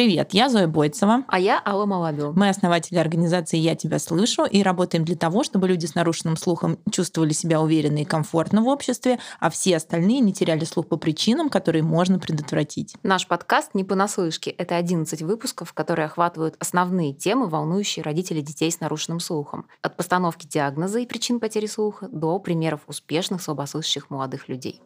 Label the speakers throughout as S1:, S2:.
S1: Привет, я Зоя Бойцева.
S2: А я Алла Малабил.
S1: Мы основатели организации «Я тебя слышу» и работаем для того, чтобы люди с нарушенным слухом чувствовали себя уверенно и комфортно в обществе, а все остальные не теряли слух по причинам, которые можно предотвратить.
S2: Наш подкаст «Не понаслышке» — это 11 выпусков, которые охватывают основные темы, волнующие родителей детей с нарушенным слухом. От постановки диагноза и причин потери слуха до примеров успешных слабослышащих молодых людей.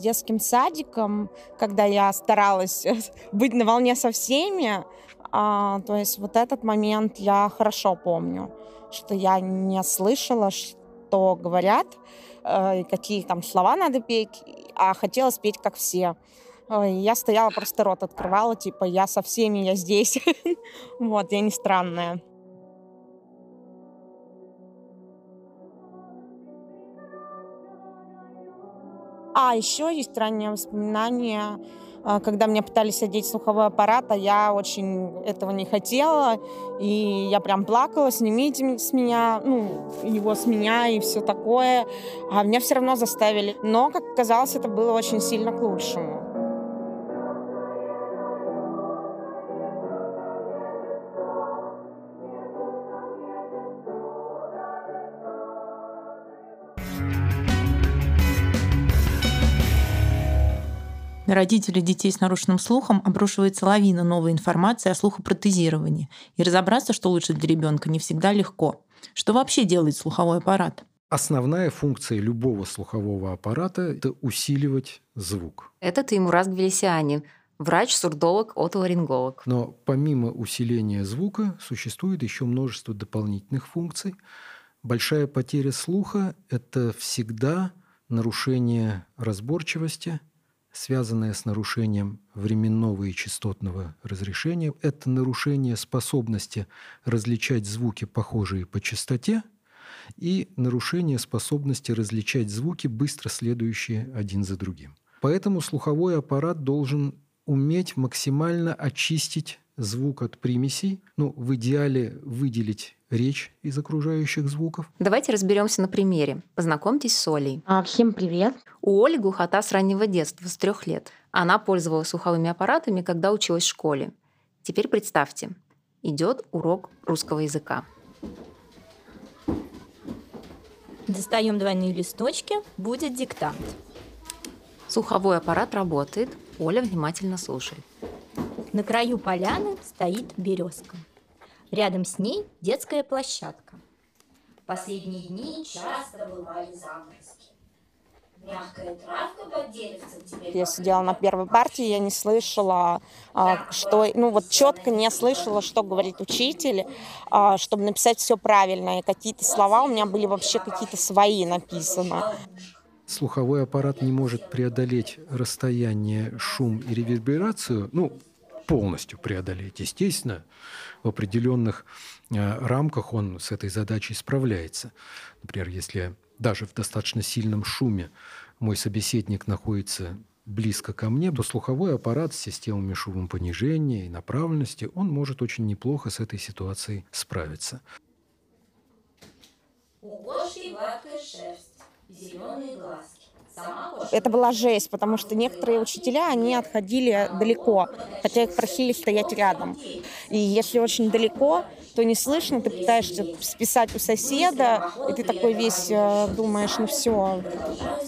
S3: Детским садиком, когда я старалась быть на волне со всеми. А, то есть вот этот момент я хорошо помню, что я не слышала, что говорят, э, какие там слова надо петь, а хотела спеть как все. Я стояла, просто рот открывала, типа, я со всеми, я здесь. Вот, я не странная. А еще есть раннее воспоминание, а, когда меня пытались одеть слуховой аппарат, а я очень этого не хотела, и я прям плакала, снимите с меня, ну, его с меня и все такое, а меня все равно заставили. Но, как оказалось, это было очень сильно к лучшему.
S1: На родителей детей с нарушенным слухом обрушивается лавина новой информации о слухопротезировании. И разобраться, что лучше для ребенка, не всегда легко. Что вообще делает слуховой аппарат?
S4: Основная функция любого слухового аппарата – это усиливать звук.
S2: Это Тимураз Гвелисианин, врач-сурдолог, отоларинголог.
S4: Но помимо усиления звука существует еще множество дополнительных функций. Большая потеря слуха – это всегда нарушение разборчивости – связанное с нарушением временного и частотного разрешения. Это нарушение способности различать звуки, похожие по частоте, и нарушение способности различать звуки, быстро следующие один за другим. Поэтому слуховой аппарат должен уметь максимально очистить звук от примесей, ну, в идеале выделить речь из окружающих звуков.
S2: Давайте разберемся на примере. Познакомьтесь с Олей.
S3: А, всем привет.
S2: У Оли глухота с раннего детства, с трех лет. Она пользовалась слуховыми аппаратами, когда училась в школе. Теперь представьте, идет урок русского языка.
S5: Достаем двойные листочки, будет диктант.
S2: Слуховой аппарат работает, Оля внимательно слушает.
S5: На краю поляны стоит березка. Рядом с ней детская площадка.
S6: Последние дни часто бывали заморозки. Мягкая травка под деревцем теперь...
S3: Я сидела на первой партии, я не слышала, а, что, ну вот четко не слышала, что говорит учитель, а, чтобы написать все правильно. И какие-то слова у меня были вообще какие-то свои написаны.
S4: Слуховой аппарат не может преодолеть расстояние, шум и реверберацию, ну, полностью преодолеть. Естественно, в определенных э, рамках он с этой задачей справляется. Например, если даже в достаточно сильном шуме мой собеседник находится близко ко мне, то слуховой аппарат с системами шумопонижения и направленности, он может очень неплохо с этой ситуацией справиться.
S6: У кошки гладкая шерсть, зеленые глазки.
S3: Это была жесть, потому что некоторые учителя, они отходили далеко, хотя их просили стоять рядом. И если очень далеко, то не слышно, ты пытаешься списать у соседа, и ты такой весь э, думаешь, ну все,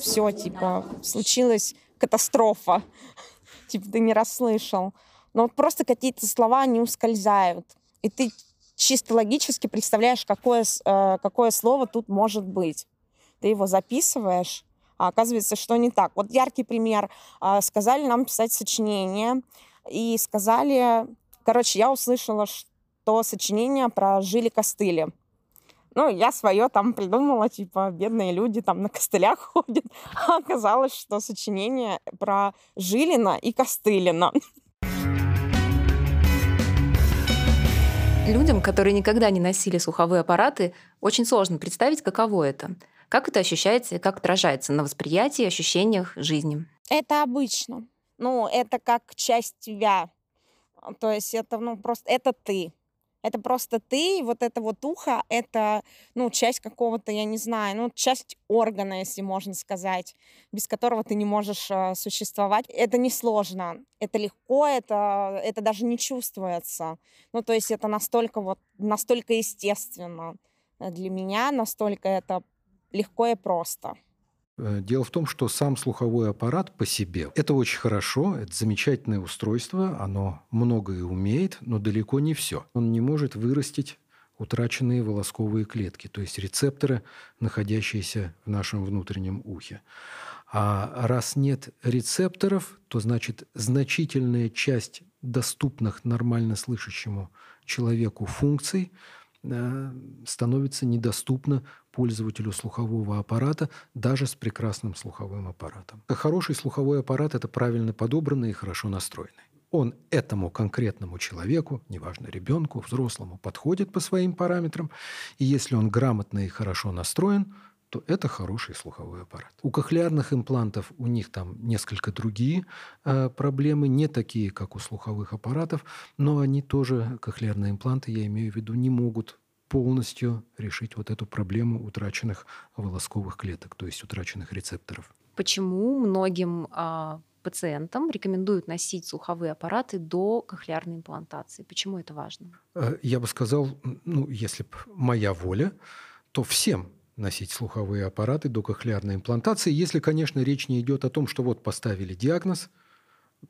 S3: все, типа, случилась катастрофа, типа ты не расслышал. Но вот просто какие-то слова не ускользают, и ты чисто логически представляешь, какое, э, какое слово тут может быть. Ты его записываешь, а оказывается, что не так. Вот яркий пример. А, сказали нам писать сочинение, и сказали... Короче, я услышала, что сочинение про жили-костыли. Ну, я свое там придумала, типа, бедные люди там на костылях ходят. А оказалось, что сочинение про Жилина и Костылина.
S2: Людям, которые никогда не носили слуховые аппараты, очень сложно представить, каково это. Как это ощущается и как отражается на восприятии ощущениях жизни?
S3: Это обычно. Ну, это как часть тебя. То есть это, ну, просто это ты. Это просто ты, и вот это вот ухо, это, ну, часть какого-то, я не знаю, ну, часть органа, если можно сказать, без которого ты не можешь э, существовать. Это несложно, это легко, это, это даже не чувствуется. Ну, то есть это настолько вот, настолько естественно для меня, настолько это легко и просто.
S4: Э, дело в том, что сам слуховой аппарат по себе – это очень хорошо, это замечательное устройство, оно многое умеет, но далеко не все. Он не может вырастить утраченные волосковые клетки, то есть рецепторы, находящиеся в нашем внутреннем ухе. А раз нет рецепторов, то значит значительная часть доступных нормально слышащему человеку функций – становится недоступна пользователю слухового аппарата даже с прекрасным слуховым аппаратом. Хороший слуховой аппарат – это правильно подобранный и хорошо настроенный. Он этому конкретному человеку, неважно, ребенку, взрослому, подходит по своим параметрам. И если он грамотно и хорошо настроен, то это хороший слуховой аппарат. У кохлеарных имплантов у них там несколько другие э, проблемы, не такие, как у слуховых аппаратов, но они тоже, кохлеарные импланты, я имею в виду, не могут полностью решить вот эту проблему утраченных волосковых клеток, то есть утраченных рецепторов.
S2: Почему многим а, пациентам рекомендуют носить слуховые аппараты до кохлеарной имплантации? Почему это важно?
S4: Э, я бы сказал, ну, если бы моя воля, то всем носить слуховые аппараты до кохлеарной имплантации, если, конечно, речь не идет о том, что вот поставили диагноз,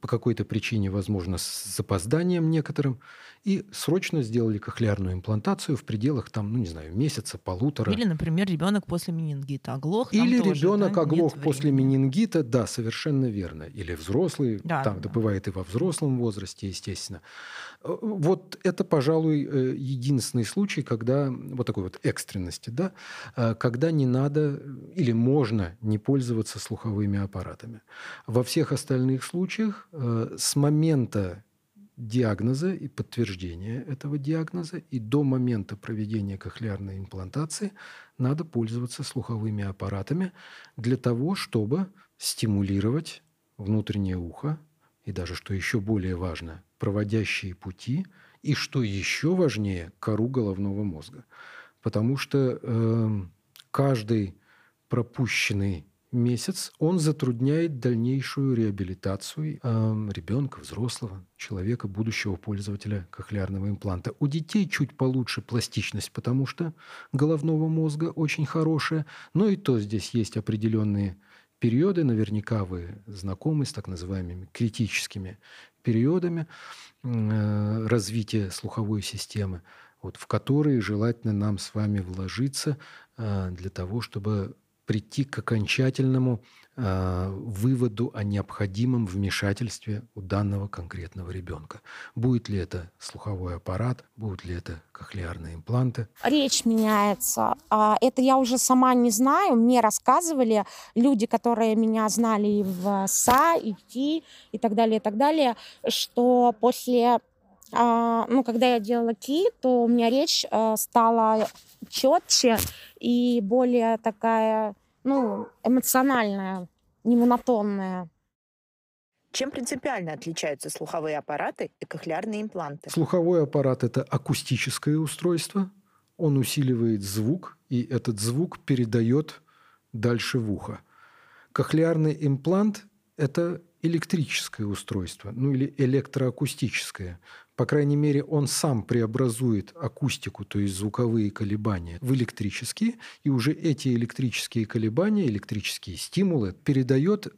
S4: по какой-то причине, возможно, с запозданием некоторым, и срочно сделали кохлеарную имплантацию в пределах, там, ну, не знаю, месяца, полутора.
S1: Или, например, ребенок после менингита оглох.
S4: Или
S1: тоже,
S4: ребенок
S1: да,
S4: оглох после менингита, да, совершенно верно. Или взрослый,
S1: да,
S4: там,
S1: да.
S4: да, бывает и во взрослом возрасте, естественно. Э, вот это, пожалуй, э, единственный случай, когда вот такой вот экстренности, да, э, когда не надо или можно не пользоваться слуховыми аппаратами. Во всех остальных случаях с момента диагноза и подтверждения этого диагноза, и до момента проведения кохлеарной имплантации надо пользоваться слуховыми аппаратами для того, чтобы стимулировать внутреннее ухо, и даже, что еще более важно, проводящие пути, и, что еще важнее, кору головного мозга. Потому что э, каждый пропущенный месяц он затрудняет дальнейшую реабилитацию э, ребенка, взрослого, человека, будущего пользователя кохлеарного импланта. У детей чуть получше пластичность, потому что головного мозга очень хорошая, но и то здесь есть определенные периоды, наверняка вы знакомы с так называемыми критическими периодами э, развития слуховой системы, вот, в которые желательно нам с вами вложиться э, для того, чтобы прийти к окончательному выводу о необходимом вмешательстве у данного конкретного ребенка. Будет ли это слуховой аппарат, будут ли это кохлеарные импланты.
S3: Речь меняется. А, это я уже сама не знаю. Мне рассказывали люди, которые меня знали и в СА, и в КИ, и так далее, и так далее, что после а, ну, когда я делала ки, то у меня речь стала четче и более такая ну, эмоциональная, не монотонная.
S7: Чем принципиально отличаются слуховые аппараты и кохлеарные импланты?
S4: Слуховой аппарат – это акустическое устройство. Он усиливает звук, и этот звук передает дальше в ухо. Кохлеарный имплант – это электрическое устройство, ну или электроакустическое. По крайней мере, он сам преобразует акустику, то есть звуковые колебания, в электрические, и уже эти электрические колебания, электрические стимулы передает э,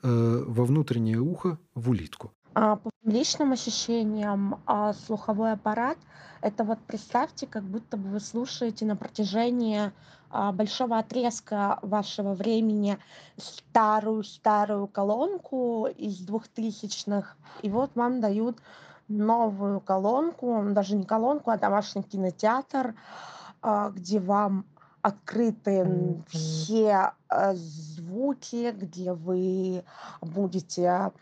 S4: во внутреннее ухо в улитку.
S3: А по личным ощущениям, а, слуховой аппарат – это вот представьте, как будто бы вы слушаете на протяжении большого отрезка вашего времени старую-старую колонку из двухтысячных, и вот вам дают новую колонку, даже не колонку, а домашний кинотеатр, а, где вам открыты все э, звуки, где вы будете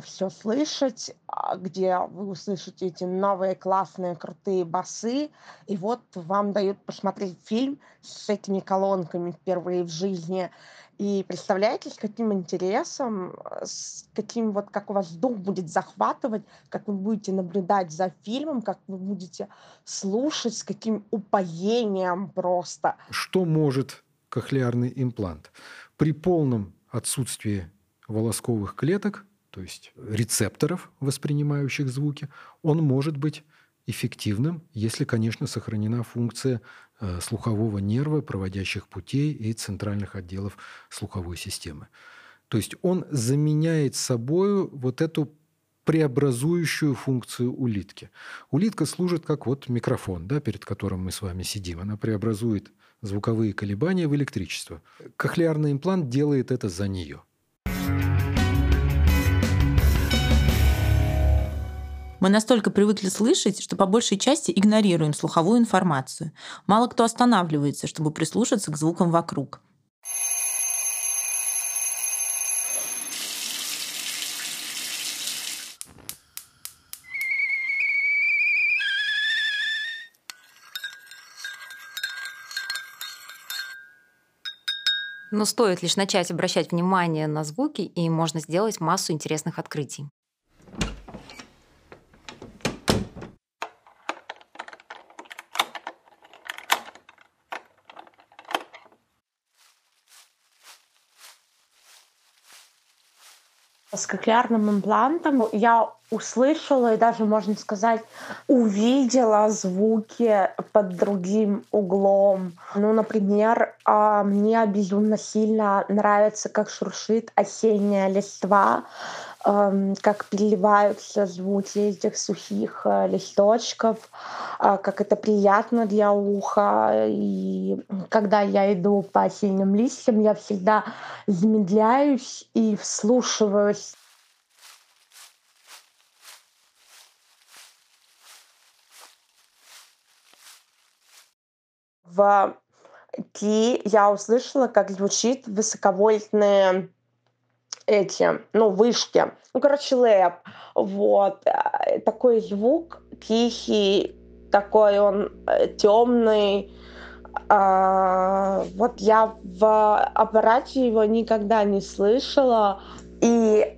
S3: все слышать, а, где вы услышите эти новые классные крутые басы, и вот вам дают посмотреть фильм с этими колонками впервые в жизни. И представляете, с каким интересом, с каким вот, как у вас дух будет захватывать, как вы будете наблюдать за фильмом, как вы будете слушать, с каким упоением просто.
S4: Что может кохлеарный имплант? При полном отсутствии волосковых клеток, то есть рецепторов, воспринимающих звуки, он может быть эффективным, если, конечно, сохранена функция э, слухового нерва, проводящих путей и центральных отделов слуховой системы. То есть он заменяет собой вот эту преобразующую функцию улитки. Улитка служит как вот микрофон, да, перед которым мы с вами сидим. Она преобразует звуковые колебания в электричество. Кохлеарный имплант делает это за нее.
S1: Мы настолько привыкли слышать, что по большей части игнорируем слуховую информацию. Мало кто останавливается, чтобы прислушаться к звукам вокруг.
S2: Но стоит лишь начать обращать внимание на звуки, и можно сделать массу интересных открытий.
S3: С кохлеарным имплантом я услышала и даже, можно сказать, увидела звуки под другим углом. Ну, например, а, мне безумно сильно нравится, как шуршит осенняя листва, как переливаются звуки этих сухих э, листочков, а, как это приятно для уха. И когда я иду по осенним листьям, я всегда замедляюсь и вслушиваюсь в Ки я услышала, как звучит высоковольтные эти, ну, вышки. Ну, короче, лэп. Вот. Э, такой звук тихий, такой он э, темный. А, вот я в аппарате его никогда не слышала. И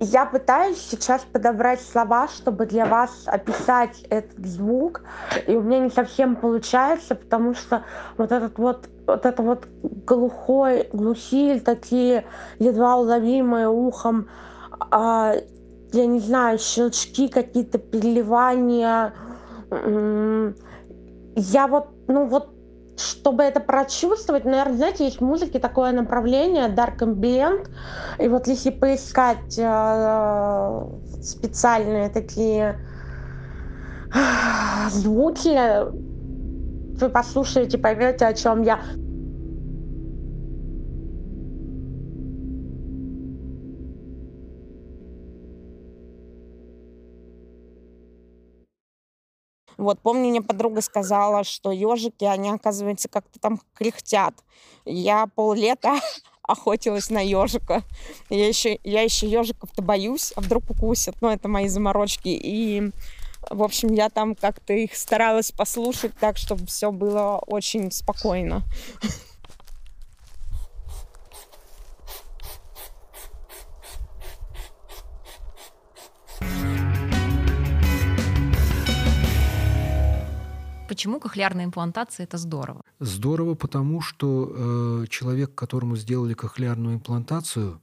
S3: я пытаюсь сейчас подобрать слова, чтобы для вас описать этот звук, и у меня не совсем получается, потому что вот этот вот вот это вот глухой глухиль, такие едва уловимые ухом, а, я не знаю, щелчки, какие-то переливания. Я вот, ну вот чтобы это прочувствовать, наверное, знаете, есть в музыке такое направление Dark Ambient, и вот если поискать э, специальные такие э, звуки, вы послушаете, поймете, о чем я. Вот, помню, мне подруга сказала, что ежики, они, оказывается, как-то там кряхтят. Я поллета охотилась на ежика. Я еще, я еще ежиков-то боюсь, а вдруг укусят. Ну, это мои заморочки. И, в общем, я там как-то их старалась послушать так, чтобы все было очень спокойно.
S2: Почему кохлеарная имплантация это здорово?
S4: Здорово, потому что э, человек, которому сделали кохлеарную имплантацию,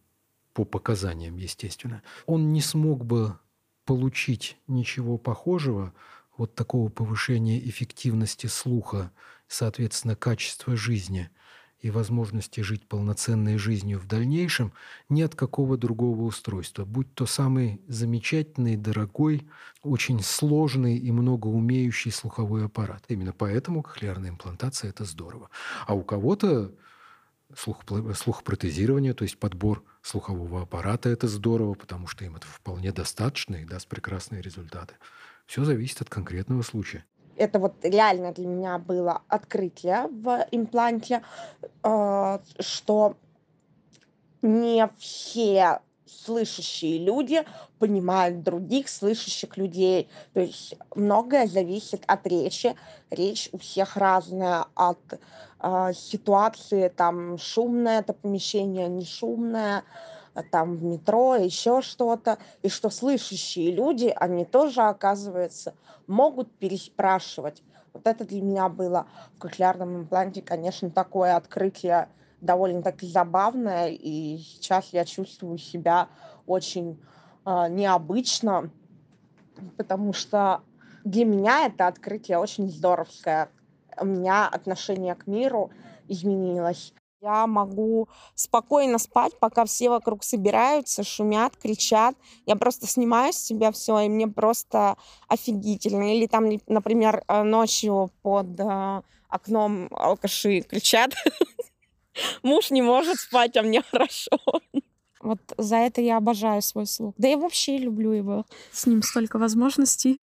S4: по показаниям, естественно, он не смог бы получить ничего похожего, вот такого повышения эффективности слуха, соответственно, качества жизни – и возможности жить полноценной жизнью в дальнейшем ни от какого другого устройства, будь то самый замечательный, дорогой, очень сложный и многоумеющий слуховой аппарат. Именно поэтому кохлеарная имплантация – это здорово. А у кого-то слухопротезирование, то есть подбор слухового аппарата – это здорово, потому что им это вполне достаточно и даст прекрасные результаты. Все зависит от конкретного случая
S3: это вот реально для меня было открытие в импланте, э, что не все слышащие люди понимают других слышащих людей. То есть многое зависит от речи. Речь у всех разная от э, ситуации, там шумное это помещение, не шумное, а там в метро, еще что-то. И что слышащие люди, они тоже, оказывается, могут переспрашивать. Вот это для меня было в кохлеарном импланте, конечно, такое открытие довольно-таки забавное, и сейчас я чувствую себя очень э, необычно, потому что для меня это открытие очень здоровское. У меня отношение к миру изменилось. Я могу спокойно спать, пока все вокруг собираются, шумят, кричат. Я просто снимаю с себя все, и мне просто офигительно. Или там, например, ночью под э, окном алкаши кричат. Муж не может спать, а мне хорошо. Вот за это я обожаю свой слух. Да я вообще люблю его.
S8: С ним столько возможностей.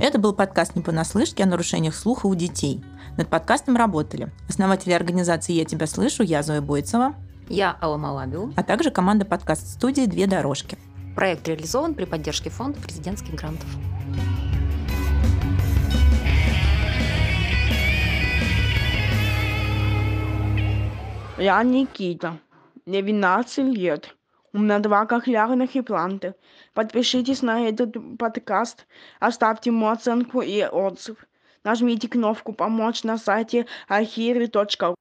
S1: Это был подкаст «Не понаслышке» о нарушениях слуха у детей. Над подкастом работали основатели организации «Я тебя слышу» я Зоя Бойцева.
S2: Я Алла Малабиу.
S1: А также команда подкаст-студии «Две дорожки».
S2: Проект реализован при поддержке фонда президентских грантов.
S9: Я Никита, мне 12 лет. У меня два кохлеарных импланта. Подпишитесь на этот подкаст, оставьте ему оценку и отзыв. Нажмите кнопку «Помочь» на сайте archiri.ru